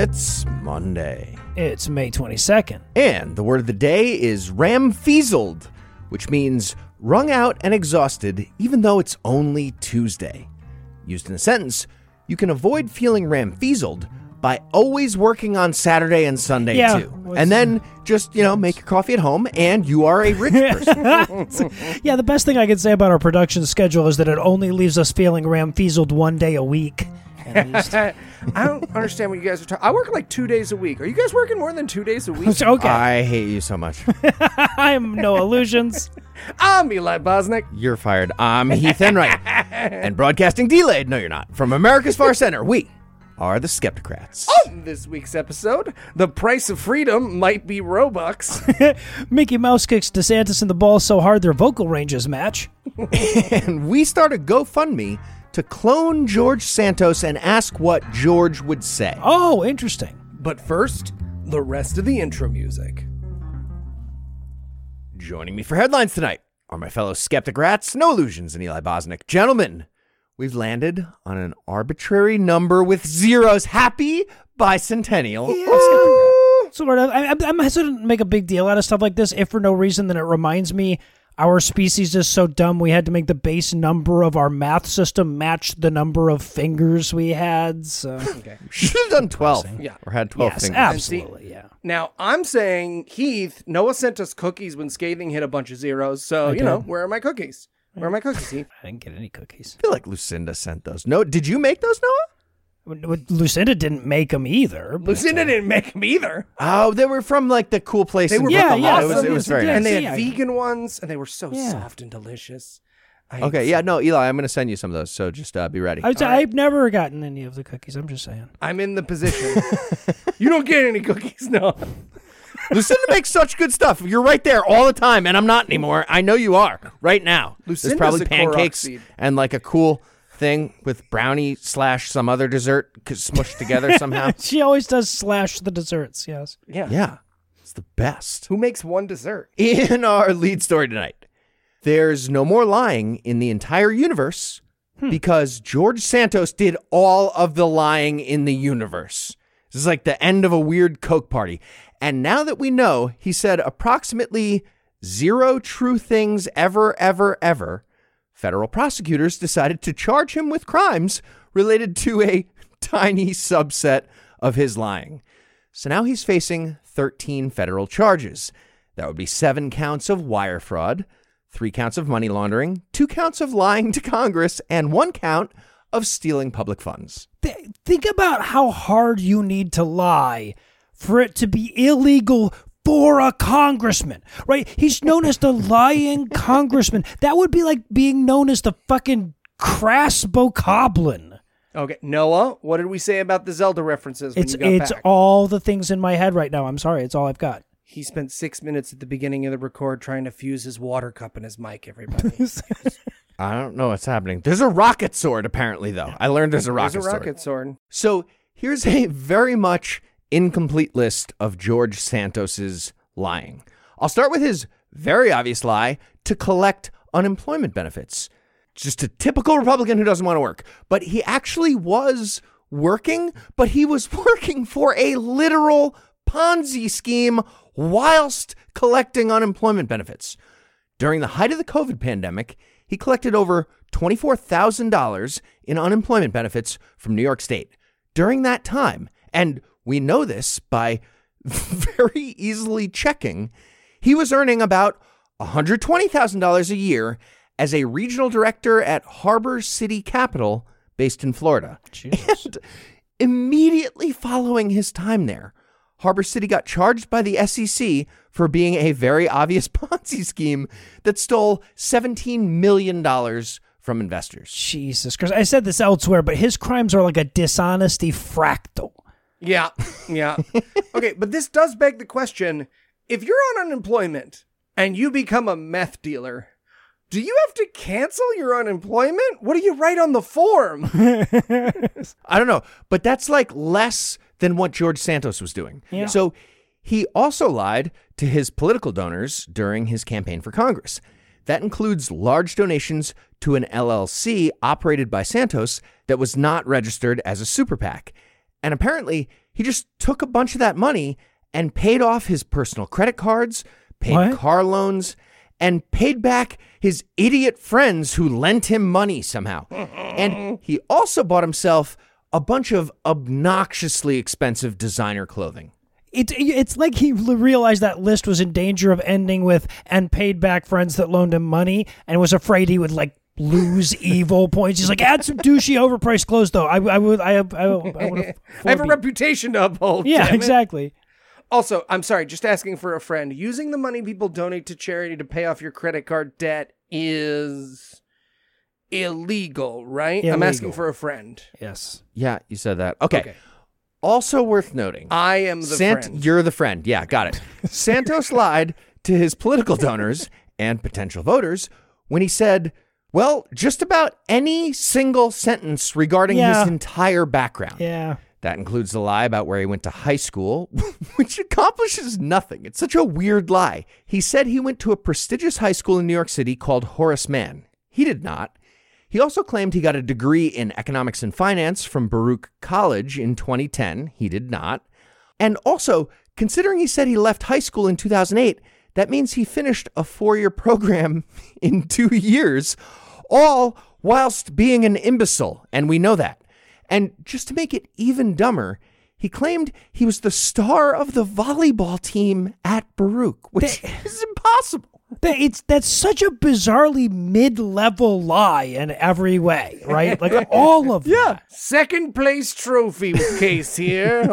It's Monday. It's May 22nd. And the word of the day is ramfeazled, which means wrung out and exhausted, even though it's only Tuesday. Used in a sentence, you can avoid feeling ramfeazled by always working on Saturday and Sunday Yeah. too. And then just, you know, make your coffee at home and you are a rich person. Yeah, the best thing I can say about our production schedule is that it only leaves us feeling ramfeazled one day a week. At least. I don't understand what you guys are talking. I work like two days a week. Are you guys working more than two days a week? okay. I hate you so much. I am Noah Lugeons. I'm Eli Bosnick. You're fired. I'm Heath Enright. and broadcasting delayed. No, you're not. From America's Far Center, we are the Skepticrats. On this week's episode, the price of freedom might be Robux. Mickey Mouse kicks DeSantis in the balls so hard their vocal ranges match. and we start a GoFundMe to clone George Santos and ask what George would say. Oh, interesting. but first, the rest of the intro music. Joining me for headlines tonight are my fellow skeptic rats, Noah Lugeons, and Eli Bosnick. Gentlemen, we've landed on an arbitrary number with zeros. Happy bicentennial. of Skeptic Rats. Sort of. I, I'm- I'm hesitant to make a big deal out of stuff like this, if for no reason then it reminds me our species is so dumb we had to make the base number of our math system match the number of fingers we had. So. Should have done 12. Yeah. Or had 12 yes, fingers. absolutely. Yeah. Now, I'm saying, Heath, Noah sent us cookies when Scathing hit a bunch of zeros. So, you know, where are my cookies? Where are my cookies, Heath? I didn't get any cookies. I feel like Lucinda sent those. No, did you make those, Noah? Lucinda didn't make them either. but, Lucinda uh, didn't make them either. Oh, they were from like the cool place. They were Yeah, Brooklyn. yeah, It was, it was very yeah, nice. And they had I- vegan ones, and they were so Yeah. soft and delicious. I Okay, yeah, no, Eli, I'm going to send you some of those, so just uh, be ready. I would say All right. I've never gotten any of the cookies. I'm just saying. I'm in the position. you don't get any cookies, no. Lucinda makes such good stuff. You're right there all the time, and I'm not anymore. I know you are right now. There's Lucinda's probably pancakes seed. and like a cool thing with brownie slash some other dessert c- smushed together somehow. She always does slash the desserts. Yes. Yeah. Yeah, it's the best. Who makes one dessert? In our lead story tonight, there's no more lying in the entire universe hmm. because George Santos did all of the lying in the universe. This is like the end of a weird Coke party. And now that we know he said approximately zero true things ever, ever, ever, federal prosecutors decided to charge him with crimes related to a tiny subset of his lying. So now he's facing 13 federal charges. That would be seven counts of wire fraud, three counts of money laundering, two counts of lying to Congress, and one count of stealing public funds. Th- think about how hard you need to lie for it to be illegal for a congressman, right? He's known as the lying congressman. That would be like being known as the fucking crass bokoblin. Okay, Noah, what did we say about the Zelda references when It's you got it's back? all the things in my head right now. I'm sorry, it's all I've got. he spent six minutes at the beginning of the record trying to fuse his water cup and his mic, everybody. I don't know what's happening. There's a rocket sword, apparently, though. I learned there's a rocket There's a sword. rocket sword. So here's a very much incomplete list of George Santos's lying. I'll start with his very obvious lie to collect unemployment benefits. Just a typical Republican who doesn't want to work. But he actually was working, but he was working for a literal Ponzi scheme whilst collecting unemployment benefits. During the height of the COVID pandemic, he collected over $24,000 in unemployment benefits from New York State. During that time, and we know this by very easily checking, he was earning about $120,000 a year as a regional director at Harbor City Capital, based in Florida. And immediately following his time there, Harbor City got charged by the SEC for being a very obvious Ponzi scheme that stole $17 million from investors. Jesus Christ. I said this elsewhere, but his crimes are like a dishonesty fractal. Yeah, yeah. okay, but this does beg the question if you're on unemployment and you become a meth dealer, do you have to cancel your unemployment? What do you write on the form? I don't know, but that's like less than what George Santos was doing. Yeah. So he also lied to his political donors during his campaign for Congress. That includes large donations to an LLC operated by Santos that was not registered as a super PAC. And apparently, he just took a bunch of that money and paid off his personal credit cards, paid What? car loans, and paid back his idiot friends who lent him money somehow. and he also bought himself a bunch of obnoxiously expensive designer clothing. It, it's like he realized that list was in danger of ending with and paid back friends that loaned him money and was afraid he would like lose evil points. He's like, add some douchey overpriced clothes though. I, I would I, I, I would I have a reputation to uphold. Yeah, damn it. exactly. Also, I'm sorry, just asking for a friend. Using the money people donate to charity to pay off your credit card debt is illegal, right? I'm asking for a friend. Yes. Yeah, you said that. Okay. Okay. Also worth noting. I am the Sant- friend. You're the friend. Yeah, got it. Santos lied to his political donors and potential voters when he said, well, just about any single sentence regarding Yeah. his entire background. Yeah. That includes the lie about where he went to high school, which accomplishes nothing. It's such a weird lie. He said he went to a prestigious high school in New York City called Horace Mann. He did not. He also claimed he got a degree in economics and finance from Baruch College in 2010. He did not. And also, considering he said he left high school in 2008, that means he finished a four year program in two years, all whilst being an imbecile. And we know that. And just to make it even dumber, he claimed he was the star of the volleyball team at Baruch, which is impossible. That it's that's such a bizarrely mid-level lie in every way, right? Like all of yeah. Second place trophy case here.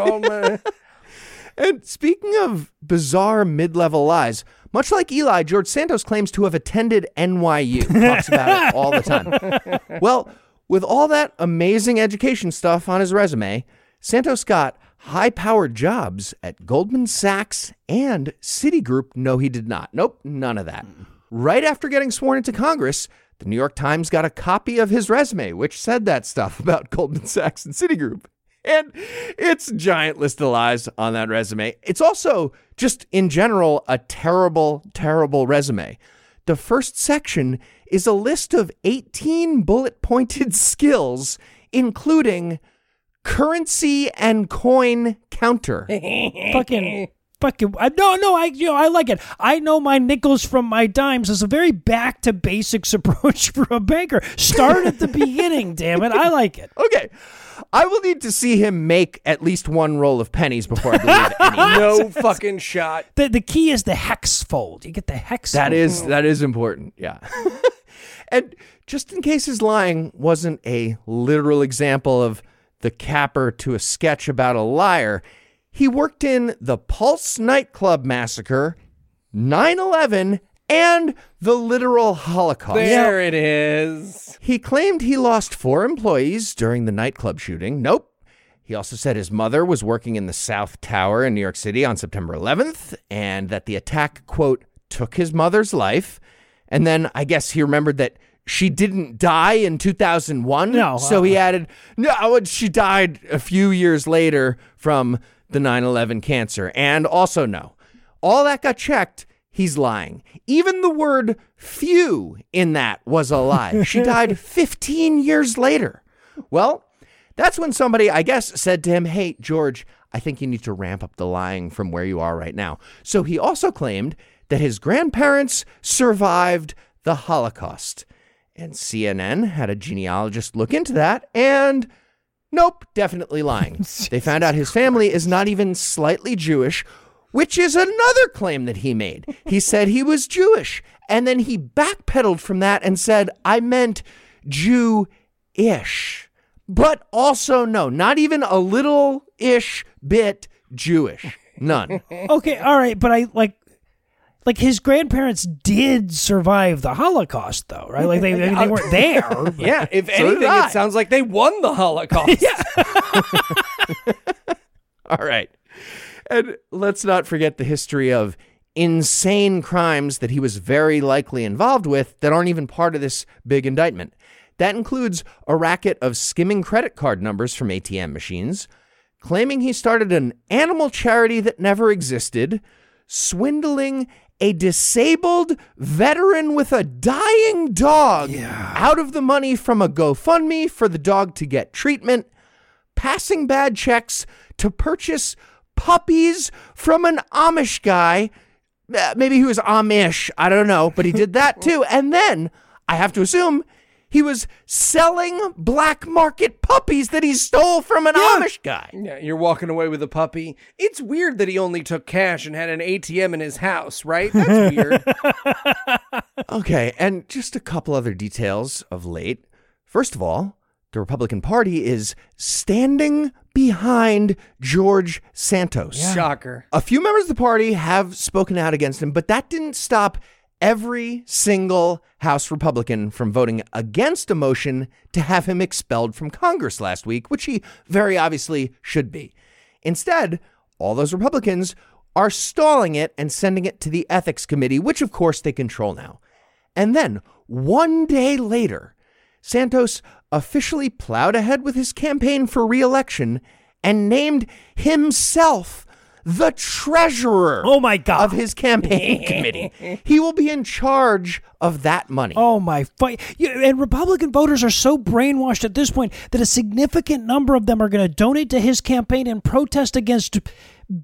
And speaking of bizarre mid level lies, much like Eli, George Santos claims to have attended NYU. Talks about it all the time. Well, with all that amazing education stuff on his resume, Santos got high powered jobs at Goldman Sachs and Citigroup. No, he did not. Nope, none of that. Right after getting sworn into Congress, the New York Times got a copy of his resume, which said that stuff about Goldman Sachs and Citigroup. And it's giant list of lies on that resume. It's also just in general a terrible, terrible resume. The first section is a list of 18 bullet pointed skills, including currency and coin counter. fucking fucking I, no no I you know I like it. I know my nickels from my dimes is a very back to basics approach for a banker. Start at the beginning, damn it. I like it. Okay. I will need to see him make at least one roll of pennies before I believe any. no fucking shot. The the key is the hex fold. You get the hex That fold. is that is important. Yeah. and just in case his lying wasn't a literal example of the capper to a sketch about a liar, he worked in the Pulse nightclub massacre, 9/11, and the literal Holocaust. There it is. He claimed he lost four employees during the nightclub shooting. Nope. He also said his mother was working in the South Tower in New York City on September 11th and that the attack, quote, took his mother's life. And then I guess he remembered that she didn't die in 2001. No, So he uh. added, no, oh, she died a few years later from the 9 11 cancer. And also, no. All that got checked. He's lying. Even the word few in that was a lie. She died 15 years later. Well, that's when somebody, I guess, said to him, Hey, George, I think you need to ramp up the lying from where you are right now. So he also claimed that his grandparents survived the Holocaust. And CNN had a genealogist look into that, and nope, definitely lying. they found out his family is not even slightly Jewish, which is another claim that he made. He said he was Jewish, and then he backpedaled from that and said, I meant Jew ish. But also, no, not even a little ish bit Jewish. None. Okay, all right, but I like like his grandparents did survive the Holocaust though, right? Like they they, they weren't there. Yeah, if So anything, it sounds like they won the Holocaust. All right. And let's not forget the history of insane crimes that he was very likely involved with that aren't even part of this big indictment. That includes a racket of skimming credit card numbers from ATM machines, claiming he started an animal charity that never existed, swindling a disabled veteran with a dying dog out of the money from a GoFundMe for the dog to get treatment, passing bad checks to purchase puppies from an Amish guy. Uh, Maybe he was Amish, I don't know, but he did that too. And then I have to assume he was selling black market puppies that he stole from an Amish guy. Yeah, you're walking away with a puppy. It's weird that he only took cash and had an ATM in his house, right? That's weird. Okay, and just a couple other details of late. First of all, the Republican Party is standing behind George Santos. Shocker. A few members of the party have spoken out against him, but that didn't stop every single House Republican from voting against a motion to have him expelled from Congress last week, which he very obviously should be. Instead, all those Republicans are stalling it and sending it to the Ethics Committee, which of course they control now. And then, one day later, Santos officially plowed ahead with his campaign for reelection and named himself the treasurer Oh my God. of his campaign committee. He will be in charge of that money. Oh my fight! And Republican voters are so brainwashed at this point that a significant number of them are going to donate to his campaign and protest against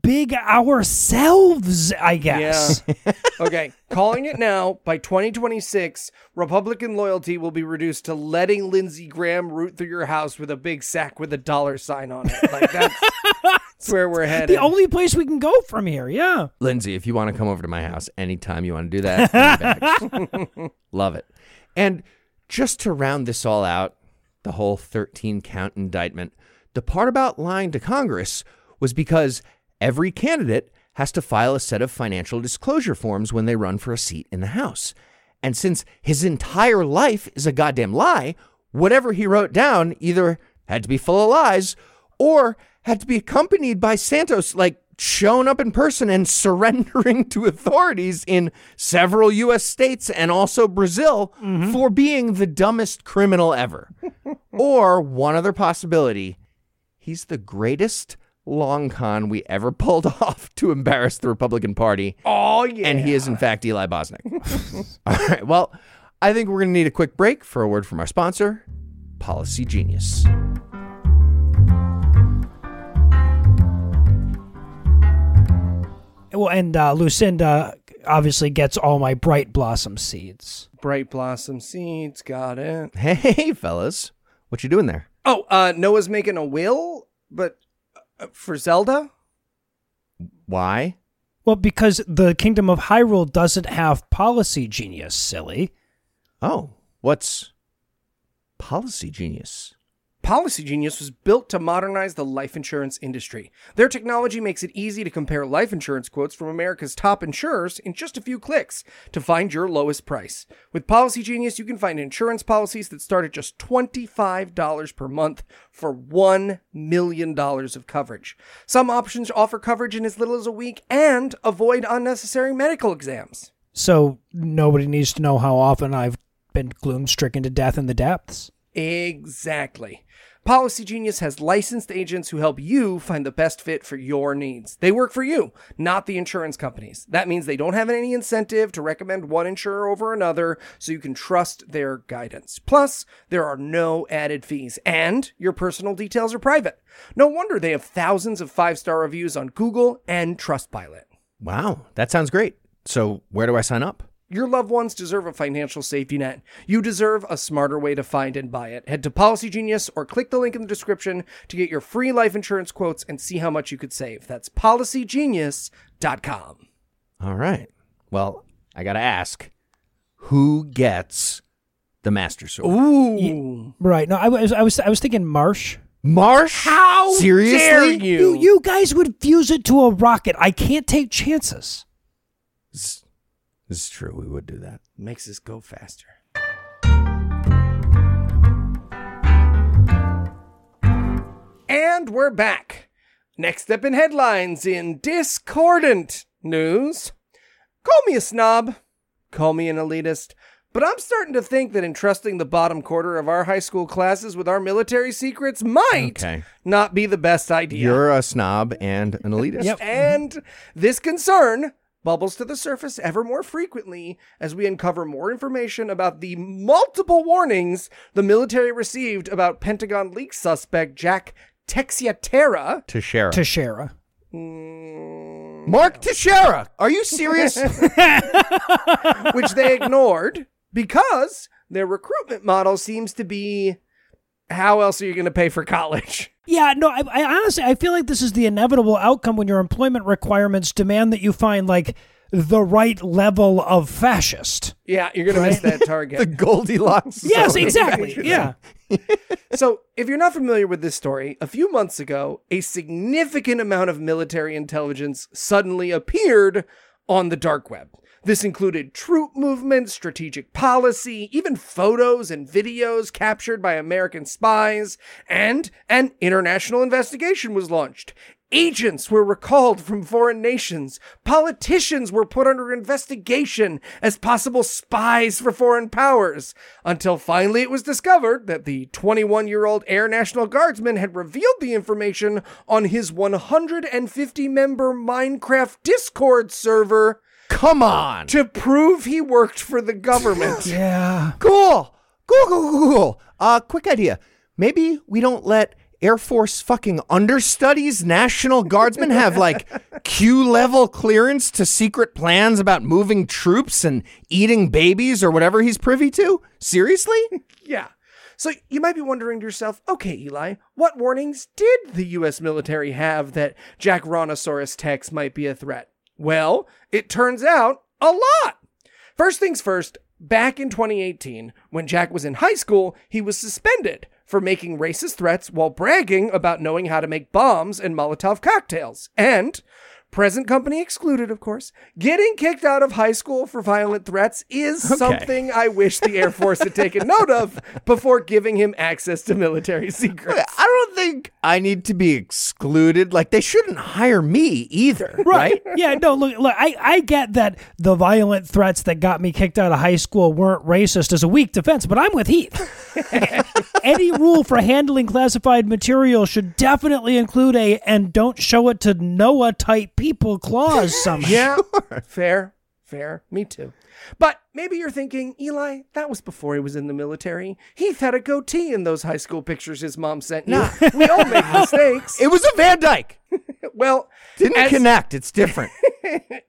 big ourselves. I guess. Yeah. okay. Calling it now. By 2026, Republican loyalty will be reduced to letting Lindsey Graham root through your house with a big sack with a dollar sign on it. Like that's, that's where we're headed. The only place we can go from here. Yeah. Lindsey, if you want to come over to my house anytime you want to do that, love it. And just to round this all out, the whole 13 count indictment, the part about lying to Congress was because every candidate has to file a set of financial disclosure forms when they run for a seat in the House. And since his entire life is a goddamn lie, whatever he wrote down either had to be full of lies or had to be accompanied by Santos, like showing up in person and surrendering to authorities in several US states and also Brazil mm-hmm. for being the dumbest criminal ever. or one other possibility, he's the greatest long con we ever pulled off to embarrass the Republican Party. oh yeah. And he is, in fact, Eli Bosnick. All right. Well, I think we're going to need a quick break for a word from our sponsor, Policy Genius. Well, and uh, Lucinda obviously gets all my bright blossom seeds. Bright blossom seeds. Got it. Hey, fellas. What you doing there? Oh, uh, Noah's making a will, but Uh, for Zelda. Why? Well, because the Kingdom of Hyrule doesn't have policy genius, silly. Oh, what's Policy Genius? Policy Genius was built to modernize the life insurance industry. Their technology makes it easy to compare life insurance quotes from America's top insurers in just a few clicks to find your lowest price. With Policy Genius, you can find insurance policies that start at just $25 per month for $1 million of coverage. Some options offer coverage in as little as a week and avoid unnecessary medical exams. So nobody needs to know how often I've been gloom stricken to death in the depths. Exactly. Policy Genius has licensed agents who help you find the best fit for your needs. They work for you, not the insurance companies. That means they don't have any incentive to recommend one insurer over another, so you can trust their guidance. Plus, there are no added fees, and your personal details are private. No wonder they have thousands of five star reviews on Google and Trustpilot. Wow, that sounds great. So, where do I sign up? Your loved ones deserve a financial safety net. You deserve a smarter way to find and buy it. Head to Policy Genius or click the link in the description to get your free life insurance quotes and see how much you could save. That's policygenius.com. All right. Well, I got to ask who gets the Master Sword? Ooh. Right. No, I was I was I was thinking Marsh. Marsh? How Seriously? dare you? You you guys would fuse it to a rocket. I can't take chances. This, this is true. We would do that. Makes us go faster. And we're back. Next up in headlines in discordant news. Call me a snob, call me an elitist, but I'm starting to think that entrusting the bottom quarter of our high school classes with our military secrets might Okay. not be the best idea. You're a snob and an elitist. yep. And this concern bubbles to the surface ever more frequently as we uncover more information about the multiple warnings the military received about Pentagon leak suspect Jack Texiatera, Teixeira. Teixeira. Mm. Mark Teixeira. Are you serious? which they ignored because their recruitment model seems to be how else are you going to pay for college? Yeah, no, I, I honestly I feel like this is the inevitable outcome when your employment requirements demand that you find like the right level of fascist. Yeah, you're going to miss that target. the. Goldilocks. Yes, zone. exactly. Yeah. so, if you're not familiar with this story, a few months ago, a significant amount of military intelligence suddenly appeared on the dark web. This included troop movements, strategic policy, even photos and videos captured by American spies, and an international investigation was launched. Agents were recalled from foreign nations. Politicians were put under investigation as possible spies for foreign powers. Until finally it was discovered that the 21 year old Air National Guardsman had revealed the information on his 150 member Minecraft Discord server Come on. to prove he worked for the government. Yeah. Cool. Cool, cool, cool, cool. Uh, quick idea. Maybe we don't let Air Force fucking understudies, National Guardsmen have like Q level clearance to secret plans about moving troops and eating babies or whatever he's privy to? Seriously? Yeah. So you might be wondering to yourself, okay, Eli, what warnings did the US military have that Jack Rontosaurus Tex might be a threat? Well, it turns out a lot. First things first, back in 2018, when Jack was in high school, he was suspended for making racist threats while bragging about knowing how to make bombs and Molotov cocktails. And present company excluded, of course. Getting kicked out of high school for violent threats is something I wish the Air Force had taken note of before giving him access to military secrets. I don't think I need to be excluded. Like, they shouldn't hire me either. Right? yeah, no, look, look, I, I get that the violent threats that got me kicked out of high school weren't racist as a weak defense, but I'm with Heath. Any rule for handling classified material should definitely include a and don't show it to Noah type people clause somehow. Yeah, fair, fair. Me too. But maybe you're thinking, Eli, that was before he was in the military. Heath had a goatee in those high school pictures his mom sent you. we all make mistakes. It was a Van Dyke. well, Didn't as- connect. It's different.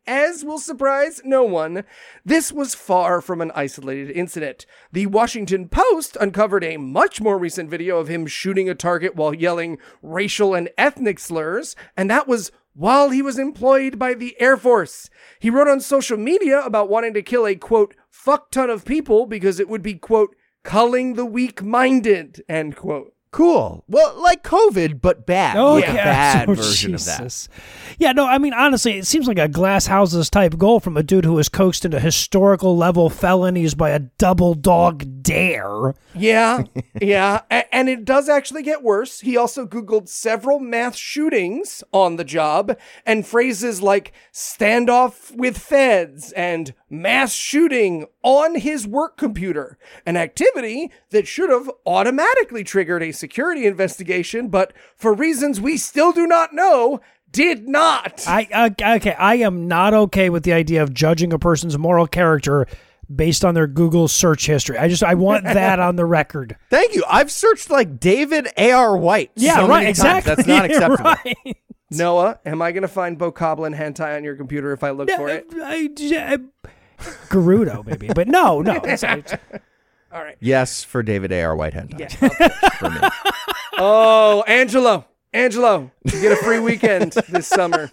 As will surprise no one, this was far from an isolated incident. The Washington Post uncovered a much more recent video of him shooting a target while yelling racial and ethnic slurs, and that was while he was employed by the Air Force. He wrote on social media about wanting to kill a quote, fuck ton of people because it would be quote, culling the weak minded, end quote. Cool. Well, like COVID, but bad. Oh, yeah. bad Oh, version of that. Yeah, no, I mean, honestly, it seems like a glass houses type goal from a dude who was coaxed into historical level felonies by a double dog dare. Yeah, yeah. A- and it does actually get worse. He also Googled several mass shootings on the job and phrases like standoff with feds and mass shooting on his work computer, an activity that should have automatically triggered a security investigation, but for reasons we still do not know, did not. I uh, okay, I am not okay with the idea of judging a person's moral character based on their Google search history. I just I want that on the record. Thank you. I've searched like David A.R. White. Yeah, so right. many times. Exactly. That's not acceptable. Right. Noah, am I going to find Bo Bokoblin hentai on your computer if I look for it? I, I, Gerudo, maybe, but no, no. It's, it's, All right. Yes, for David A.R. Whitehead. hentai. Yeah. For me. Oh, Angelo. Angelo, you get a free weekend this summer.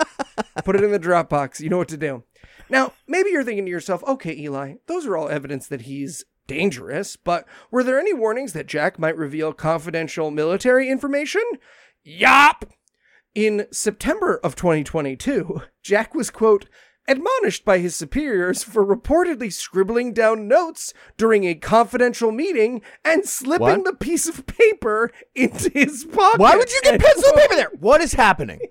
Put it in the Dropbox. You know what to do. Now, maybe you're thinking to yourself, okay, Eli, those are all evidence that he's dangerous, but were there any warnings that Jack might reveal confidential military information? Yop! In September of 2022, Jack was, quote, admonished by his superiors for reportedly scribbling down notes during a confidential meeting and slipping What? the piece of paper into his pocket. Why would you get pencil quote. paper there? What is happening?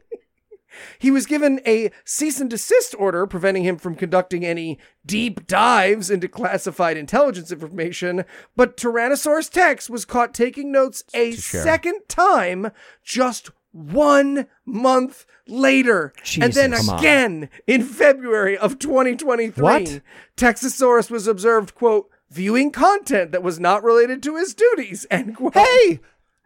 He was given a cease and desist order preventing him from conducting any deep dives into classified intelligence information, but Tyrannosaurus Tex was caught taking notes a second time just one month later. and then Jesus. Come on. again in February of 2023. What? Texasaurus was observed, quote, viewing content that was not related to his duties, end quote. Hey,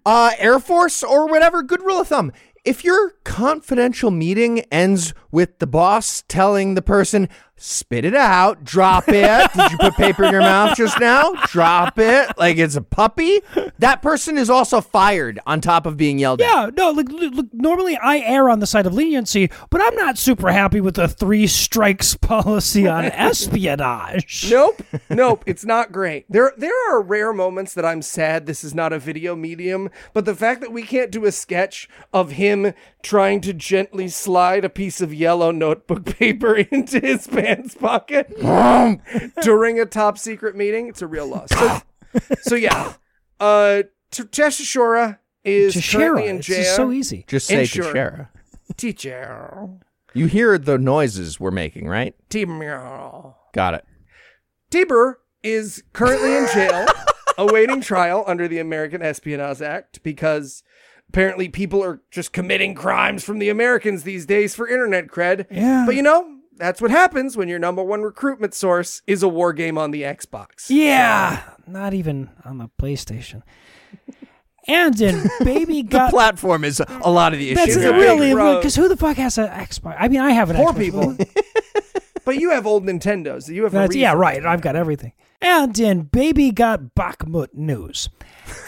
Uh, Air Force or whatever, good rule of thumb. If your confidential meeting ends with the boss telling the person, spit it out, drop it. Did you put paper in your mouth just now? Drop it. Like it's a puppy. That person is also fired on top of being yelled at. Yeah, no, look, look, look, normally I err on the side of leniency, but I'm not super happy with the three strikes policy on espionage. Nope, nope, it's not great. There, there are rare moments that I'm sad this is not a video medium, but the fact that we can't do a sketch of him trying to gently slide a piece of yellow notebook paper into his pants pocket during a top secret meeting, it's a real loss. So, so yeah, uh, T- Teshishora is currently Tashera, in it's jail. just so easy. Just say Insure. Tashera. Teacher, You hear the noises we're making, right? Timur. Got it. Tabor is currently in jail awaiting trial under the American Espionage Act because apparently people are just committing crimes from the Americans these days for internet cred. Yeah. But you know, that's what happens when your number one recruitment source is a war game on the Xbox. Yeah, not even on the PlayStation. And then baby got the Platform is a lot of the issue. that's issues. Yeah. really Big because who the fuck has an Xbox? I mean, I have an Poor Xbox. people. but you have old Nintendos. You have That's, yeah, right. I've got everything. And then baby got Bakhmut news.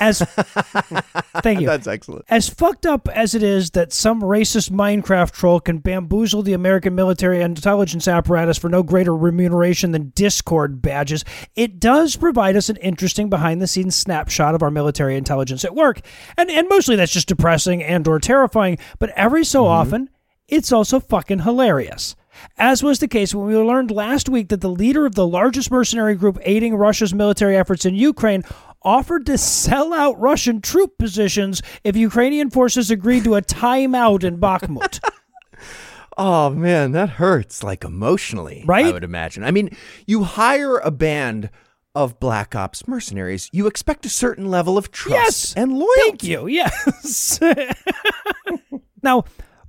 As thank you. That's excellent. As fucked up as it is that some racist Minecraft troll can bamboozle the American military and intelligence apparatus for no greater remuneration than Discord badges, it does provide us an interesting behind the scenes snapshot of our military intelligence at work. And and mostly that's just depressing and or terrifying, but every so mm-hmm. often it's also fucking hilarious. As was the case when we learned last week that the leader of the largest mercenary group aiding Russia's military efforts in Ukraine offered to sell out Russian troop positions if Ukrainian forces agreed to a timeout in Bakhmut. Oh man, that hurts like emotionally. Right? I would imagine. I mean, you hire a band of black ops mercenaries, you expect a certain level of trust Yes, and loyalty. Thank you. Yes. now,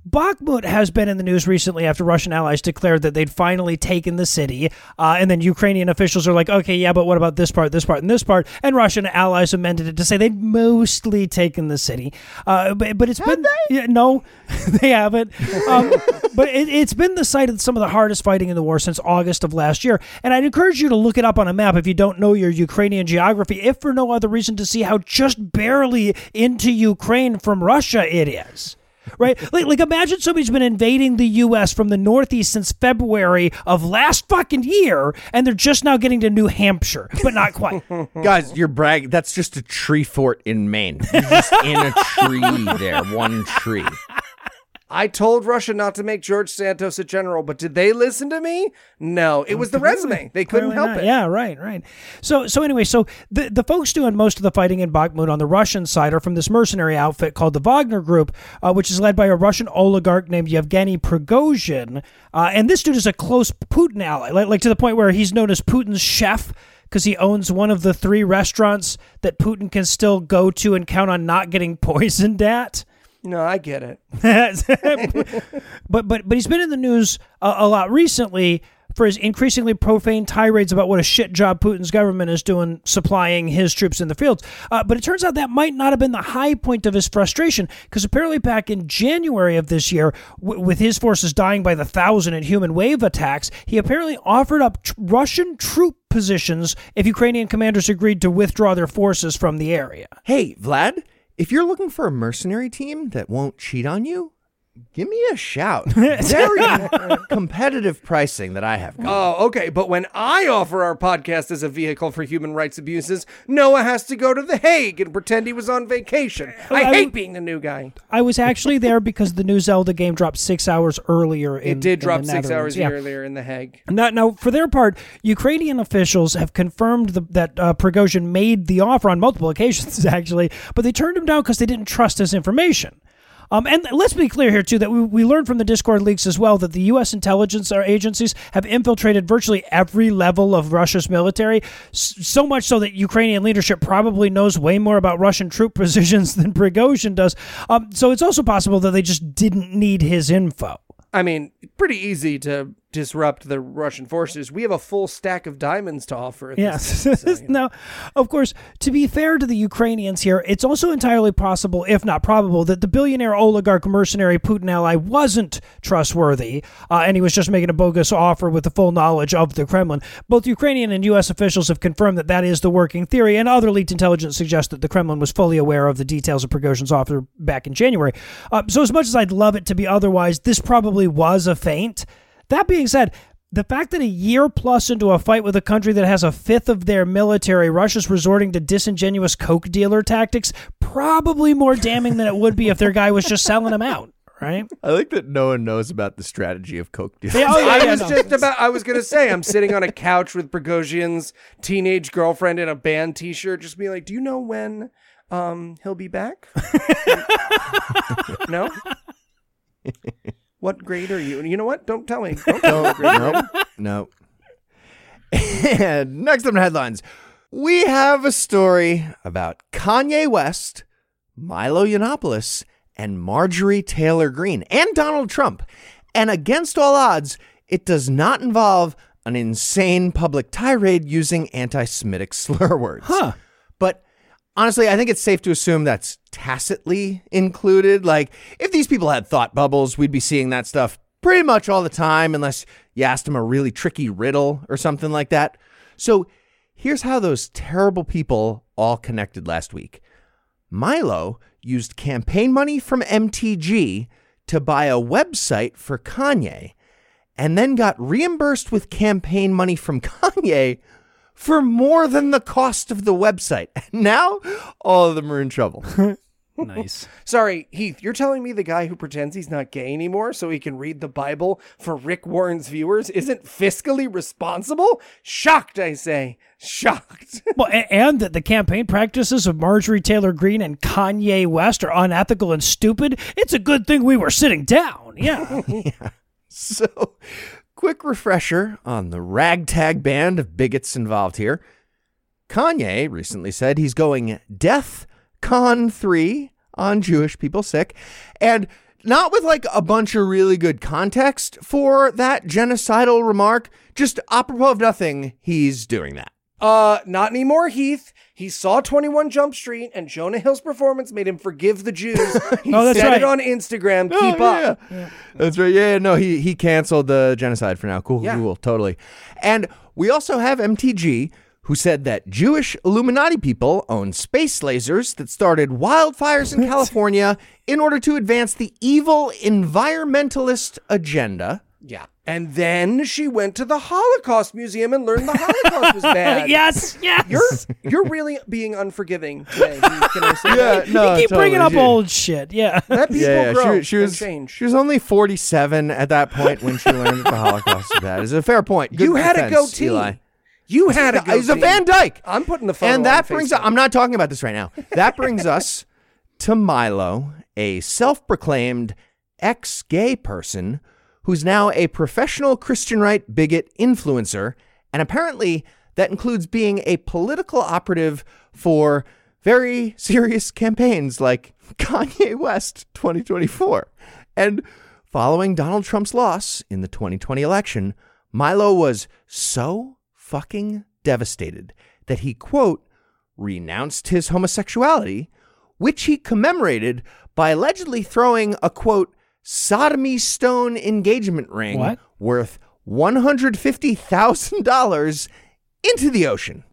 Bakhmut has been in the news recently after Russian allies declared that they'd finally taken the city. Uh, and then Ukrainian officials are like, okay, yeah, but what about this part, this part, and this part? And Russian allies amended it to say they'd mostly taken the city. Uh, but, but it's been. Yeah, no, they haven't. Um, but it, it's been the site of some of the hardest fighting in the war since August of last year. And I'd encourage you to look it up on a map if you don't know your Ukrainian geography, if for no other reason to see how just barely into Ukraine from Russia it is. Right? Like, like imagine somebody's been invading the U.S. from the Northeast since February of last fucking year, and they're just now getting to New Hampshire, but not quite. Guys, you're bragging. That's just a tree fort in Maine. You're just in a tree there, one tree. I told Russia not to make George Santos a general, but did they listen to me? No, it was the resume. They couldn't Clearly help not. it. Yeah, right, right. So, so anyway, so the the folks doing most of the fighting in Bakhmut on the Russian side are from this mercenary outfit called the Wagner Group, uh, which is led by a Russian oligarch named Yevgeny Prigozhin. Uh, and this dude is a close Putin ally, like, like to the point where he's known as Putin's chef because he owns one of the three restaurants that Putin can still go to and count on not getting poisoned at. No, I get it. but but but he's been in the news a, a lot recently for his increasingly profane tirades about what a shit job Putin's government is doing supplying his troops in the fields. Uh, but it turns out that might not have been the high point of his frustration because apparently back in January of this year, w- with his forces dying by the thousand in human wave attacks, he apparently offered up tr- Russian troop positions if Ukrainian commanders agreed to withdraw their forces from the area. Hey, Vlad, if you're looking for a mercenary team that won't cheat on you, give me a shout. Very competitive pricing that I have. Got. Oh, okay. But when I offer our podcast as a vehicle for human rights abuses, Noah has to go to The Hague and pretend he was on vacation. I I- hate being the new guy. I was actually there because the new Zelda game dropped six hours earlier. In, It did in drop the six hours Yeah. earlier in The Hague. Now, now, for their part, Ukrainian officials have confirmed the, that uh, Prigozhin made the offer on multiple occasions, actually, but they turned him down because they didn't trust his information. Um, and let's be clear here, too, that we, we learned from the Discord leaks as well that the U.S. intelligence agencies have infiltrated virtually every level of Russia's military, so much so that Ukrainian leadership probably knows way more about Russian troop positions than Prigozhin does. Um, so it's also possible that they just didn't need his info. I mean, pretty easy to disrupt the Russian forces. We have a full stack of diamonds to offer. at Yes. this- so, you know. now, of course, to be fair to the Ukrainians here, it's also entirely possible, if not probable, that the billionaire oligarch mercenary Putin ally wasn't trustworthy uh, and he was just making a bogus offer with the full knowledge of the Kremlin. Both Ukrainian and U.S. officials have confirmed that that is the working theory, and other leaked intelligence suggests that the Kremlin was fully aware of the details of Prigozhin's offer back in January. Uh, so, as much as I'd love it to be otherwise, this probably was a feint. That being said, the fact that a year plus into a fight with a country that has a fifth of their military, Russia's resorting to disingenuous coke dealer tactics, probably more damning than it would be if their guy was just selling them out, right? I like that no one knows about the strategy of Coke dealers. Yeah, oh, yeah, I yeah, was no. just about. I was gonna say I'm sitting on a couch with Prigozhin's teenage girlfriend in a band T-shirt, just being like, "Do you know when um he'll be back?" no. What grade are you? You know what? Don't tell me. Don't tell me. what grade you're in. no, no. And next up in headlines, we have a story about Kanye West, Milo Yiannopoulos, and Marjorie Taylor Greene, and Donald Trump. And against all odds, it does not involve an insane public tirade using anti Semitic slur words. Huh. Honestly, I think it's safe to assume that's tacitly included. Like, if these people had thought bubbles, we'd be seeing that stuff pretty much all the time, unless you asked them a really tricky riddle or something like that. So, here's how those terrible people all connected last week Milo used campaign money from MTG to buy a website for Kanye and then got reimbursed with campaign money from Kanye for more than the cost of the website. And now all of them are in trouble. Nice. Sorry, Heath. You're telling me the guy who pretends he's not gay anymore so he can read the Bible for Rick Warren's viewers isn't fiscally responsible? Shocked, I say. Shocked. Well, a- and that the campaign practices of Marjorie Taylor Greene and Kanye West are unethical and stupid. It's a good thing we were sitting down. yeah. Yeah. So, quick refresher on the ragtag band of bigots involved here. Kanye recently said he's going Death Con 3 on Jewish people sick, and not with like a bunch of really good context for that genocidal remark, just apropos of nothing, he's doing that. Uh, not anymore, Heath. He saw 21 Jump Street and Jonah Hill's performance made him forgive the Jews. He Oh, that's said right. it on Instagram. Oh, Keep up. yeah. That's right. Yeah, no, he he canceled the genocide for now. Cool, Yeah. cool, cool, totally. And we also have MTG who said that Jewish Illuminati people own space lasers that started wildfires in California in order to advance the evil environmentalist agenda. Yeah. And then she went to the Holocaust Museum and learned the Holocaust was bad. yes. Yes. You're you're really being unforgiving today. Can I say that? no, you keep bringing up She- old shit. Yeah. Let people Yeah, yeah. grow She, she and was change. she was only forty seven at that point when she learned that the Holocaust was bad. It's a fair point. Good you had a defense, goatee. Eli. You had a goatee. He's a Van Dyke. I'm putting the photo and that on brings Facebook. I'm not talking about this right now. That brings us to Milo, a self-proclaimed ex-gay person who's now a professional Christian right bigot influencer, and apparently that includes being a political operative for very serious campaigns like Kanye West 2024. And following Donald Trump's loss in the 2020 election, Milo was so fucking devastated that he, quote, renounced his homosexuality, which he commemorated by allegedly throwing a, quote, sodomy stone engagement ring What? worth $150,000 into the ocean.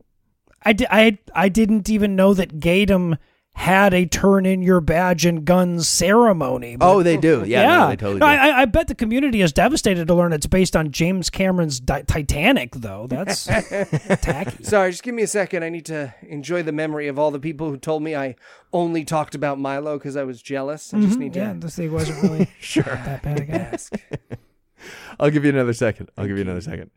I, di- I, I didn't even know that Gatum had a turn in your badge and guns ceremony. but- Oh, they do. Yeah, yeah. no, they totally do. I, I- I bet the community is devastated to learn it's based on James Cameron's Di- Titanic, though. That's tacky. Sorry, just give me a second. I need to enjoy the memory of all the people who told me I only talked about Milo because I was jealous. I just mm-hmm. need to. Yeah, this thing wasn't really sure. that bad a guy. ask. I'll give you another second. I'll give you another second.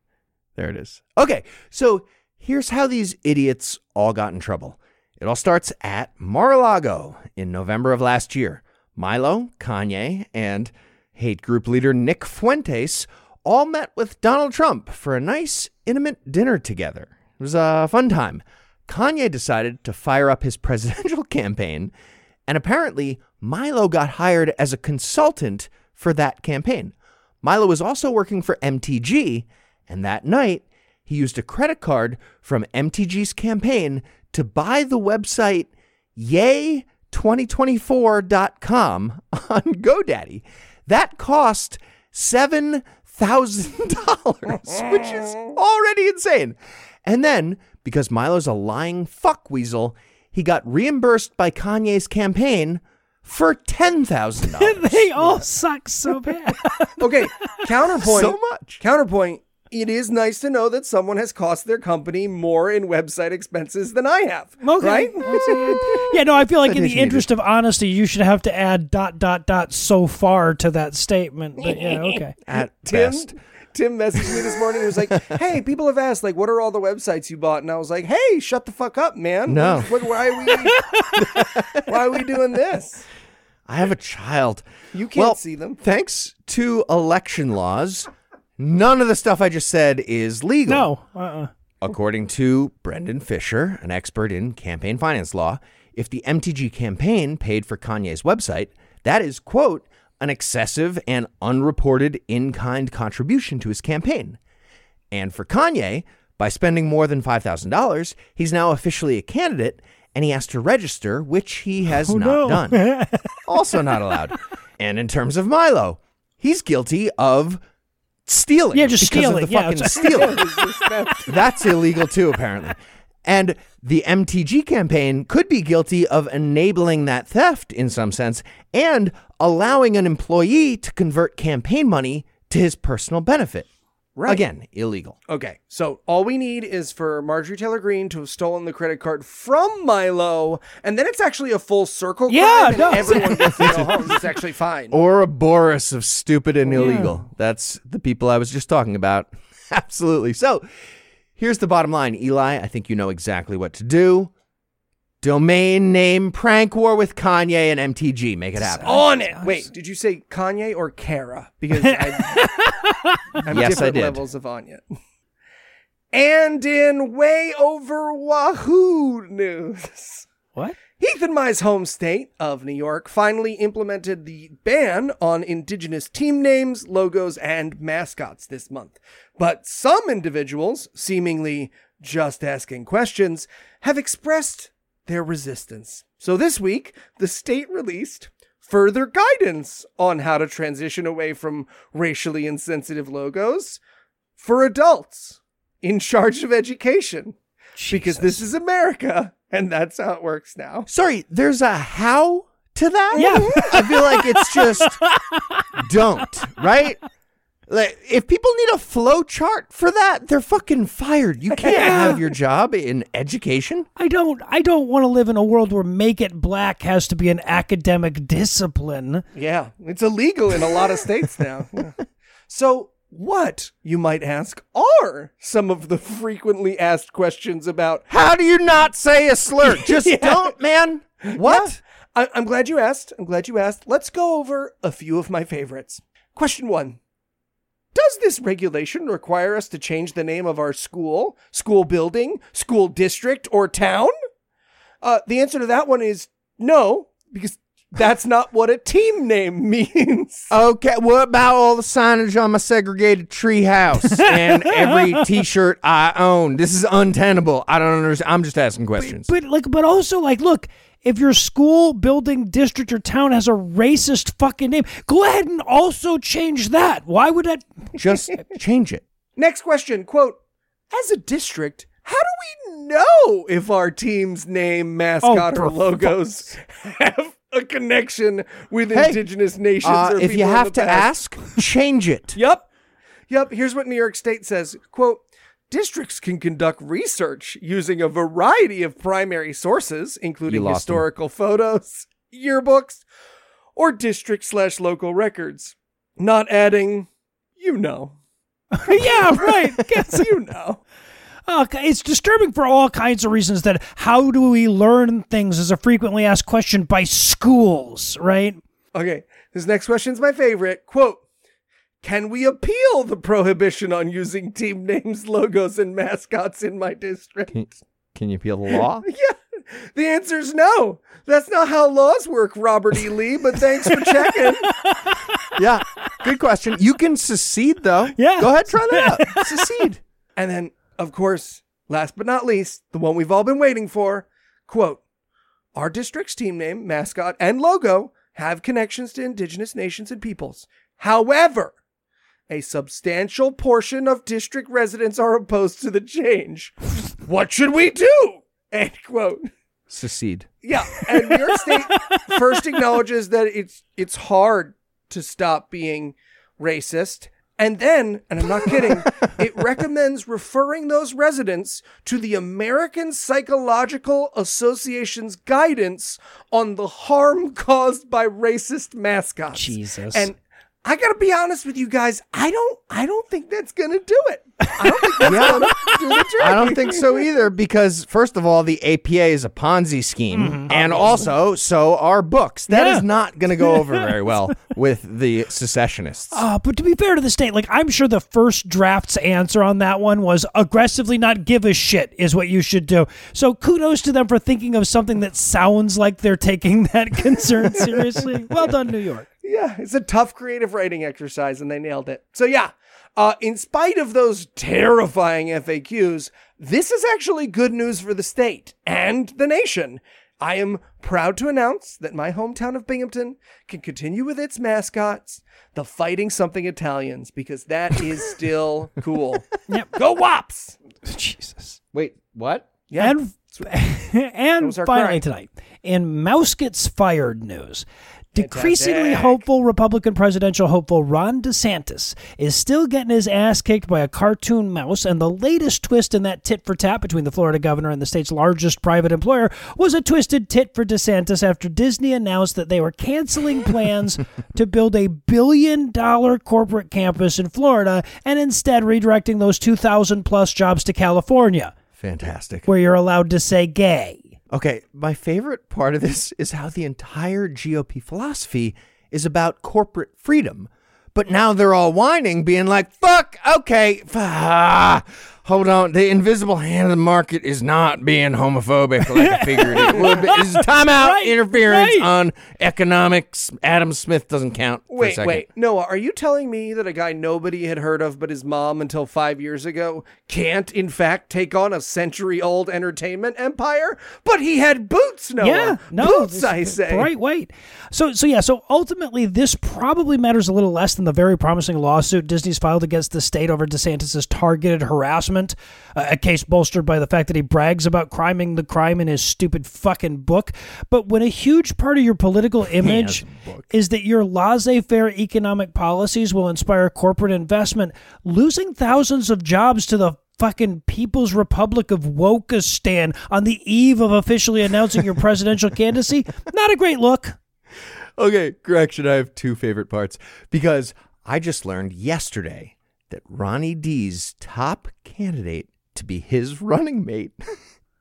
There it is. Okay, so here's how these idiots all got in trouble. It all starts at Mar-a-Lago in November of last year. Milo, Kanye, and hate group leader Nick Fuentes all met with Donald Trump for a nice, intimate dinner together. It was a fun time. Kanye decided to fire up his presidential campaign, and apparently Milo got hired as a consultant for that campaign. Milo was also working for MTG, and that night he used a credit card from MTG's campaign to buy the website yay2024.com on GoDaddy. That cost $7,000, which is already insane. And then, because Milo's a lying fuckweasel, he got reimbursed by Kanye's campaign for $10,000. they all suck so bad. Okay, counterpoint. So much. Counterpoint. It is nice to know that someone has cost their company more in website expenses than I have. Okay. Right? yeah, no, I feel like in the interest of honesty, you should have to add dot dot dot so far to that statement. But yeah, okay. At Tim, best. Tim messaged me this morning. He was like, "Hey, people have asked, like, what are all the websites you bought?" And I was like, "Hey, shut the fuck up, man. No. What, why are we? why are we doing this? I have a child. You can't Well, see them. Thanks to election laws, none of the stuff I just said is legal. No, uh-uh. According to Brendan Fischer, an expert in campaign finance law, if the MTG campaign paid for Kanye's website, that is, quote, an excessive and unreported in kind contribution to his campaign. And for Kanye, by spending more than $5,000, he's now officially a candidate and he has to register, which he has oh, not no. done. also not allowed. And in terms of Milo, he's guilty of stealing. Yeah, just because stealing, Of the yeah, fucking stealing. That's illegal too, apparently. And the MTG campaign could be guilty of enabling that theft in some sense and allowing an employee to convert campaign money to his personal benefit. Right. Again, illegal. Okay, so all we need is for Marjorie Taylor Greene to have stolen the credit card from Milo, and then it's actually a full circle. Yeah, crime, and no. everyone gets to go home. It's actually fine. Or a Boris of stupid and illegal. That's the people I was just talking about. Absolutely. So here's the bottom line, Eli. I think you know exactly what to do. Domain name prank war with Kanye and MTG. Make it happen. On it. Wait, did you say Kanye or Kara? Because I, I'm Yes, I different did. levels of on it. And in way over Wahoo news. What? Heath and Mai's home state of New York finally implemented the ban on indigenous team names, logos, and mascots this month. But some individuals, seemingly just asking questions, have expressed their resistance. So this week, the state released further guidance on how to transition away from racially insensitive logos for adults in charge of education. Because this is America, and that's how it works now. Sorry, there's a how to that? Yeah. I feel like it's just don't, right? Like if people need a flow chart for that, they're fucking fired. You can't have your job in education. I don't. I don't want to live in a world where make it black has to be an academic discipline. Yeah, it's illegal in a lot of states now. Yeah. So, what, you might ask, are some of the frequently asked questions about How do you not say a slur? Just don't, man. What? I- I'm glad you asked. I'm glad you asked. Let's go over a few of my favorites. Question one Does this regulation require us to change the name of our school, school building, school district, or town? Uh, the answer to that one is no, because that's not what a team name means. Okay, what about all the signage on my segregated tree house and every t-shirt I own? This is untenable. I don't understand. I'm just asking questions. But like, but also like, look, if your school, building, district, or town has a racist fucking name, go ahead and also change that. Why would that? just change it. Next question, quote, as a district, how do we know if our team's name, mascot, Oh, or logos have a connection with Hey, indigenous nations Uh, or if you have to past? ask, change it. Yep. Yep. Here's what New York State says. Quote, districts can conduct research using a variety of primary sources, including him. historical photos, yearbooks, or district slash local records. Not adding, you know. yeah, right. Guess- You know. Uh, it's disturbing for all kinds of reasons. That how do we learn things is a frequently asked question by schools, right? Okay, this next question is my favorite. Quote Can we appeal the prohibition on using team names, logos, and mascots in my district? Can, can you appeal the law? Yeah, the answer is no. That's not how laws work, Robert E. Lee, but thanks for checking. yeah. Good question. You can secede though. Yeah. Go ahead, try that out. secede. And then, of course, last but not least, the one we've all been waiting for quote, our district's team name, mascot, and logo have connections to indigenous nations and peoples. However, a substantial portion of district residents are opposed to the change. What should we do? End quote. Secede. Yeah, and New York State first acknowledges that it's it's hard to stop being racist. And then, and I'm not kidding, it recommends referring those residents to the American Psychological Association's guidance on the harm caused by racist mascots. Jesus. And I gotta be honest with you guys, I don't I don't think that's gonna do it. I don't think that's gonna do the trick. I don't think so either because first of all, the APA is a Ponzi scheme, and also so are books. That is Yeah. not going to go over very well with the secessionists. Uh, but to be fair to the state, like I'm sure the first draft's answer on that one was aggressively not give a shit is what you should do. So kudos to them for thinking of something that sounds like they're taking that concern seriously. Well done, New York. Yeah, it's a tough creative writing exercise, and they nailed it. So yeah, uh, in spite of those terrifying FAQs, this is actually good news for the state and the nation. I am proud to announce that my hometown of Binghamton can continue with its mascots, the Fighting Something Italians, because that is still cool. Yep. Go Wops! Jesus. Wait, what? Yeah. And and finally correct. tonight, in Mouse Gets Fired news, decreasingly hopeful Republican presidential hopeful Ron DeSantis is still getting his ass kicked by a cartoon mouse, and the latest twist in that tit for tat between the Florida governor and the state's largest private employer was a twisted tit for DeSantis after Disney announced that they were canceling plans to build a billion dollar corporate campus in Florida and instead redirecting those 2,000 plus jobs to California Fantastic. where you're allowed to say gay. Okay, my favorite part of this is how the entire GOP philosophy is about corporate freedom. But now they're all whining, being like, fuck, okay, hold on. The invisible hand of the market is not being homophobic like I figured it would be. It's timeout Right, interference right. on economics. Adam Smith doesn't count. for a Wait, second. wait. Noah, are you telling me that a guy nobody had heard of but his mom until five years ago can't, in fact, take on a century old entertainment empire? But he had boots, Noah. Yeah, no, Boots, this- I say. Right, wait. So, so yeah. So ultimately, this probably matters a little less than the very promising lawsuit Disney's filed against the state over DeSantis' targeted harassment, uh, a case bolstered by the fact that he brags about criming the crime in his stupid fucking book. But when a huge part of your political image is that your laissez-faire economic policies will inspire corporate investment, losing thousands of jobs to the fucking People's Republic of Wokistan on the eve of officially announcing your presidential candidacy, not a great look. Okay, correction. I have two favorite parts because I just learned yesterday that Ronnie D's top candidate to be his running mate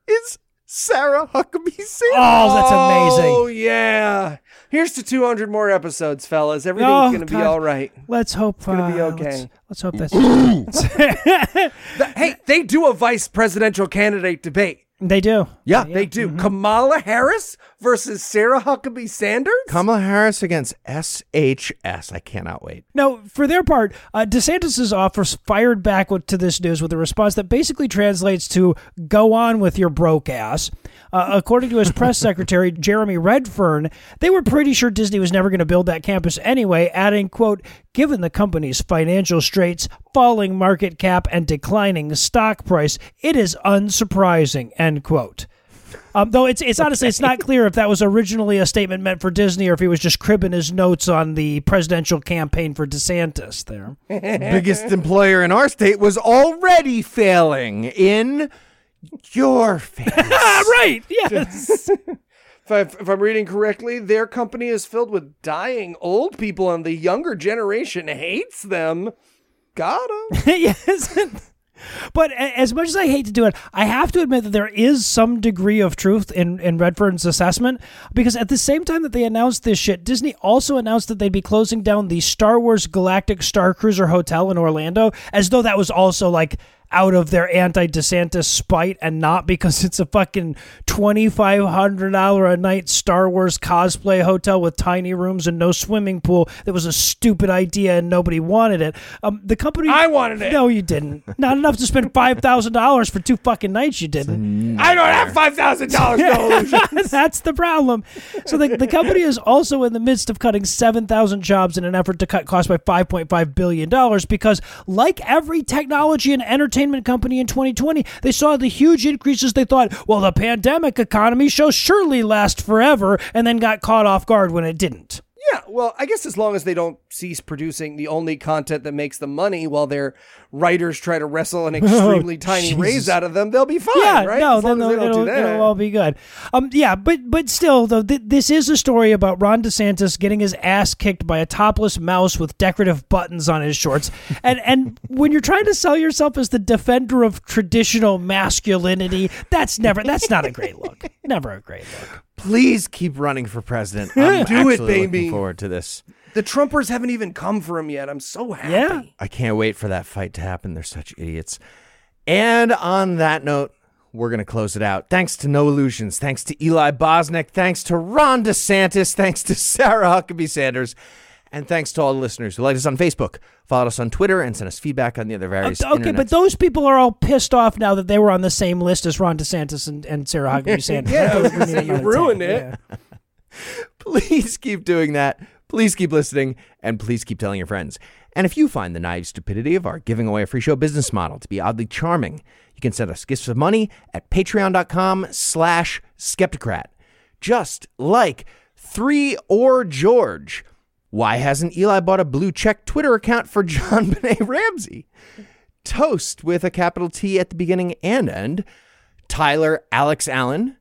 is Sarah Huckabee Sanders. Oh, that's amazing. Oh, yeah. Here's to 200 more episodes, fellas. Everything's Oh, going to be all right. Let's hope. It's gonna be uh, okay. Let's, let's hope that's. Th- hey, they do a vice presidential candidate debate. they do. Yeah, They do. Kamala Harris versus Sarah Huckabee Sanders? Kamala Harris against SHS. I cannot wait. Now, for their part, uh, DeSantis' offers fired back with- to this news with a response that basically translates to "Go on with your broke ass." Uh, according to his press secretary Jeremy Redfern, they were pretty sure Disney was never going to build that campus anyway, adding, "quote Given the company's financial straits, falling market cap, and declining stock price, it is unsurprising." End quote. Um, though it's it's honestly it's not clear if that was originally a statement meant for Disney or if he was just cribbing his notes on the presidential campaign for DeSantis. There, Biggest employer in our state was already failing in your face. right? Yes. If, I, if I'm reading correctly, their company is filled with dying old people, and the younger generation hates them. Got 'em. yes. But as much as I hate to do it, I have to admit that there is some degree of truth in, in Redfern's assessment because at the same time that they announced this shit, Disney also announced that they'd be closing down the Star Wars Galactic Star Cruiser Hotel in Orlando as though that was also like out of their anti DeSantis spite and not because it's a fucking $2,500 a night Star Wars cosplay hotel with tiny rooms and no swimming pool that was a stupid idea and nobody wanted it. Um, the company. I wanted it. No, you didn't. Not enough to spend $5,000 for two fucking nights, you didn't. I don't have five thousand dollars. No. That's the problem. So the, the company is also in the midst of cutting 7,000 jobs in an effort to cut costs by $5.5 billion because, like every technology and entertainment company in 2020, they saw the huge increases. They thought, well, the pandemic economy shall surely last forever, and then got caught off guard when it didn't. Yeah, well, I guess as long as they don't cease producing the only content that makes them money while their writers try to wrestle an extremely tiny raise Jesus. out of them, they'll be fine, yeah, right? no, as then they it'll, do that. it'll all be good. Um, yeah, but but still, though, th- this is a story about Ron DeSantis getting his ass kicked by a topless mouse with decorative buttons on his shorts, and and when you're trying to sell yourself as the defender of traditional masculinity, that's never that's not a great look. Never a great look. Please keep running for president. I'm Do it, baby. looking forward to this. The Trumpers haven't even come for him yet. I'm so happy. Yeah. I can't wait for that fight to happen. They're such idiots. And on that note, we're going to close it out. Thanks to Noah Lugeons. Thanks to Eli Bosnick. Thanks to Ron DeSantis. Thanks to Sarah Huckabee Sanders. And thanks to all the listeners who liked us on Facebook, followed us on Twitter, and sent us feedback on the other various Okay, but those people are all pissed off now that they were on the same list as Ron DeSantis and, and Sarah Huckabee Sanders. Yeah, I was We gonna need say, you ruined take. it. Yeah. please keep doing that. Please keep listening and please keep telling your friends. And if you find the naive stupidity of our giving away a free show business model to be oddly charming, you can send us gifts of money at patreon.com slash skepticrat. Just like three or George. Why hasn't Eli bought a blue check Twitter account for John Benet Ramsey? Toast with a capital T at the beginning and end. Tyler Alex Allen.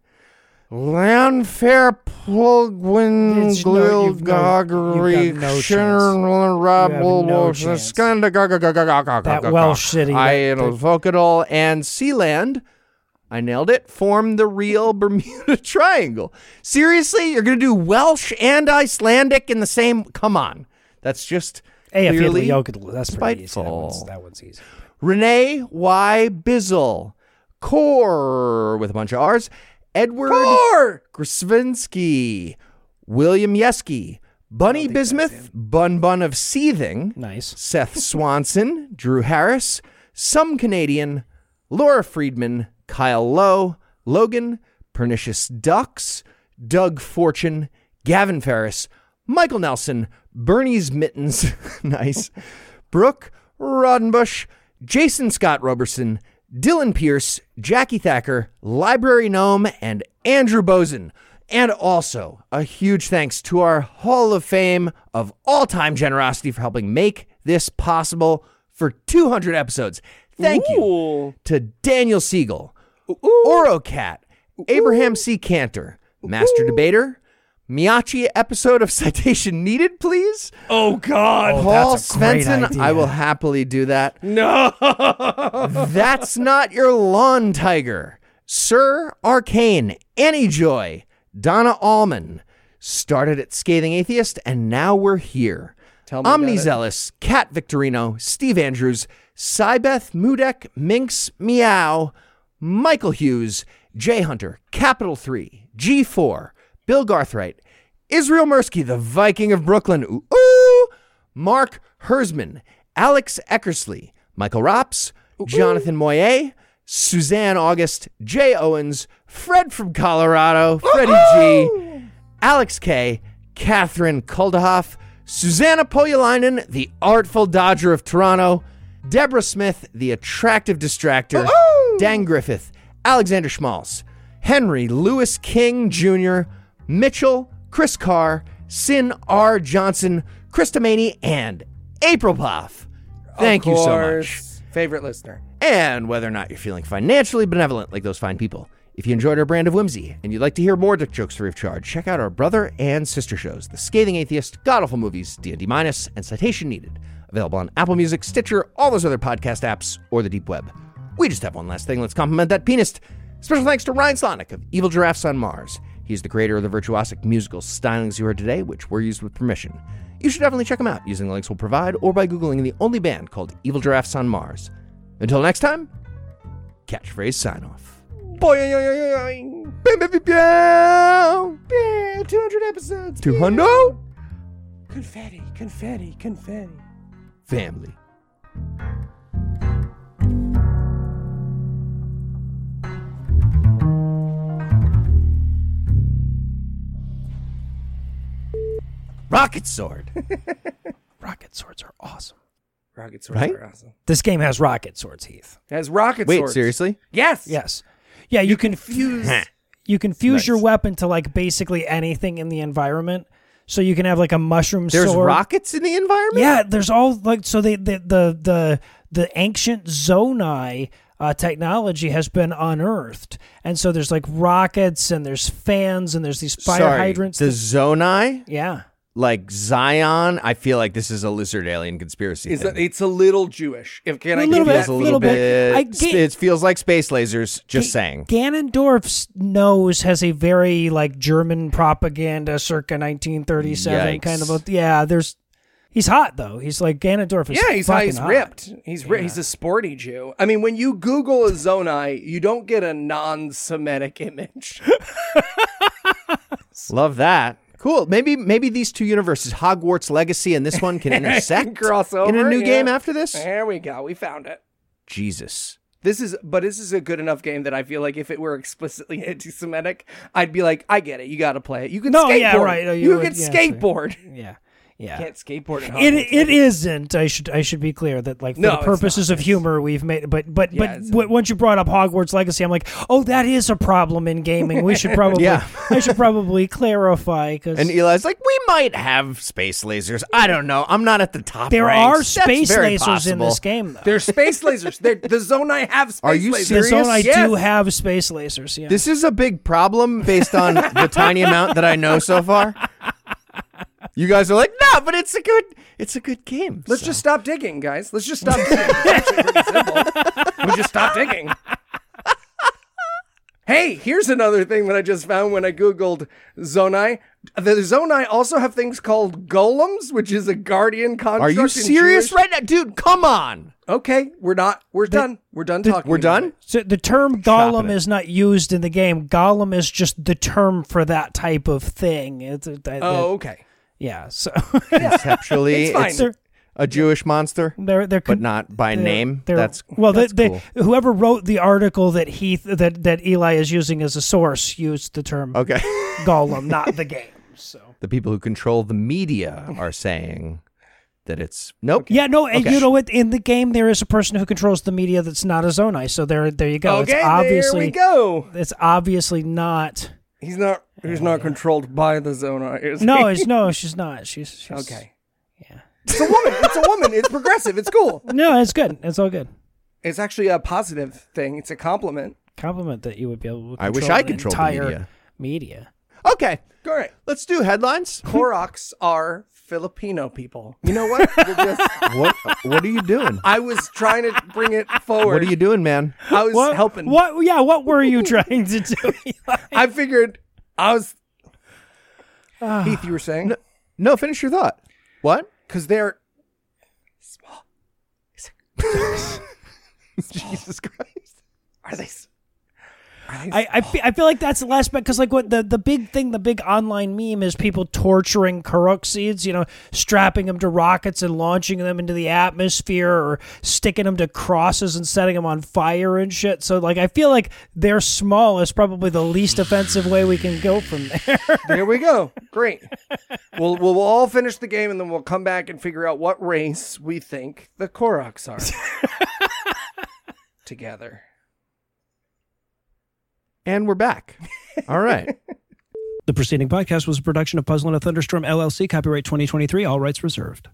Landfair Plugwin It's no- you've no- you've Glilgagri got no chance. You have no chance. That That Welsh city, I that- that- Vocadol and Sealand. I nailed it. Form the real Bermuda Triangle. Seriously, you're gonna do Welsh and Icelandic in the same? Come on, that's just AF clearly Yokadlu, that's. That spiteful. one's, that one's easy. Renee Y. Bizzle, Core with a bunch of R's, Edward Or Grisvinsky, William Yeski, Bunny Bismuth, Bun Bun of Seething, Nice. Seth Swanson, Drew Harris, Some Canadian, Laura Friedman, Kyle Lowe, Logan, Pernicious Ducks, Doug Fortune, Gavin Ferris, Michael Nelson, Bernie's Mittens, nice, Brooke Rodenbush, Jason Scott Roberson, Dylan Pierce, Jackie Thacker, Library Gnome, and Andrew Bozen. And also a huge thanks to our Hall of Fame of all time generosity for helping make this possible for 200 episodes. Thank you to Daniel Siegel, Orocat, Abraham C. Cantor, Master Debater, Miyachi episode of Citation Needed, please. Oh God. Oh, Paul that's a great Svensson, idea. I will happily do that. No. That's not your lawn tiger. Sir Arcane, Annie Joy, Donna Allman. Started at Scathing Atheist, and now we're here. Tell me about Omni Zealous, Kat Victorino, Steve Andrews, Cybeth Mudek, Minx Meow, Michael Hughes, Jay Hunter, Capital 3, G4, Bill Garthright, Israel Mursky, the Viking of Brooklyn, ooh, ooh, Mark Hersman, Alex Eckersley, Michael Rops, Jonathan Moyer, Suzanne August, Jay Owens, Fred from Colorado, Freddie G, Alex K, Catherine Kuldahoff, Susanna Poyalainen, the artful Dodger of Toronto, Deborah Smith, the attractive distractor, Dan Griffith, Alexander Schmalz, Henry Lewis King Jr., Mitchell, Chris Carr, Sin R. Johnson, Krista Maney, and April Poff. Thank you so much. Favorite listener. And whether or not you're feeling financially benevolent like those fine people. If you enjoyed our brand of whimsy and you'd like to hear more Dick Jokes free of charge, check out our brother and sister shows, The Scathing Atheist, Godawful Movies, D&D Minus, and Citation Needed. Available on Apple Music, Stitcher, all those other podcast apps, or the deep web. We just have one last thing. Let's compliment that pianist. Special thanks to Ryan Slonick of Evil Giraffes on Mars. He's the creator of the virtuosic musical stylings you heard today, which were used with permission. You should definitely check him out using the links we'll provide or by Googling the only band called Evil Giraffes on Mars. Until next time, catchphrase sign off. Boy, oy, oy, oy, oy. Bam, bam, bam, bam. Yeah, 200 episodes. 200? Yeah. Confetti, confetti, confetti. family. Rocket sword. Rocket swords are awesome. Rocket swords Right? are awesome. This game has rocket swords, Heath. It has rocket Wait, swords. seriously? Yes. Yes. Yeah, you, can Fuse. you can fuse your Nice. weapon to like basically anything in the environment. So you can have like a mushroom sword. There's sword. rockets in the environment? Yeah, there's all like so they the the the, the ancient Zonai uh, technology has been unearthed, and so there's like rockets and there's fans and there's these fire Sorry, hydrants. The Zonai, yeah, like Zion, I feel like this is a lizard alien conspiracy. It's thing. a, it's a little Jewish. If can I A give little you bit, that a little little bit. bit. I sp- get- it feels like space lasers. Just saying. Ganondorf's nose has a very like German propaganda circa 1937 kind of a yeah. There's he's hot though. He's like Ganondorf is Yeah, he's fucking he's hot. ripped. He's ri- he's a sporty Jew. I mean, when you Google a Zonai, you don't get a non-Semitic image. Love that. Cool. Maybe maybe these two universes, Hogwarts Legacy and this one, can intersect cross in a new yeah. game after this. there we go. We found it. Jesus. This is, but this is a good enough game that I feel like if it were explicitly anti-Semitic, I'd be like, I get it. You got to play it. You can No, skateboard. yeah, right, no, you you would- can yeah, skateboard. Yeah, yeah. Can't skateboard in It it isn't. I should I should be clear that like for No, the purposes of humor we've made but but Yeah, but it's- w- once you brought up Hogwarts Legacy I'm like oh that is a problem in gaming. We should probably Yeah. I should probably clarify because And Eli's like, we might have space lasers. I don't know. I'm not at the top. there ranks. are space very lasers in this game though. There's space lasers. They're, the Zonai have space Are you lasers. the serious? Zonai Yes. do have space lasers. Yeah. This is a big problem based on the tiny amount that I know so far. You guys are like, no, but it's a good, it's a good game. Let's So- just stop digging, guys. Let's just stop digging. It's actually pretty simple. We just stop digging. Hey, here's another thing that I just found when I googled Zonai. The Zonai also have things called golems, which is a guardian construct. Are you serious Jewish- right now, dude? Come on. Okay, we're not. We're done. We're done talking. We're done. so the term golem is not used in the game. Golem is just the term for that type of thing. It's a, that, Oh, okay. Yeah. So Conceptually, It's it's a Jewish monster, they're they're but not by they're- name. they're- That's well, that's they, cool. they, whoever wrote the article that Heath that that Eli is using as a source used the term Okay. golem, not the game. So the people who control the media are saying that it's nope. yeah, no, and Okay. you know what? In the game, there is a person who controls the media that's not a Zonai. So there, there you go. okay, it's obviously there we go. it's obviously not. He's not. He's not controlled by the Zonai. Is No, he? it's no, she's not. She's, she's okay. Yeah. It's a woman. It's a woman. It's progressive. It's cool. No, it's good. It's all good. It's actually a positive thing. It's a compliment. Compliment that you would be able to. I wish I the controlled the entire media. media. Okay, All right. let's do headlines. Koroks are Filipino people. You know what? Just- what What are you doing? I was trying to bring it forward. What are you doing, man? I was What? helping. What? Yeah. What were you trying to do? Eli? I figured I was. Ah. Heath, you were saying No, finish your thought. What? because they're small. Jesus Christ. are they? S- Are they I I, I feel like that's the last bit because like what the the big thing, the big online meme is people torturing Korok seeds. You know, strapping them to rockets and launching them into the atmosphere, or sticking them to crosses and setting them on fire and shit. So like, I feel like they're small is probably the least offensive way we can go from there. There we go. Great. we'll, we'll we'll all finish the game and then we'll come back and figure out what race we think the Koroks are. Together. And we're back. All right. The preceding podcast was a production of Puzzle and a Thunderstorm LLC, copyright 2023, all rights reserved.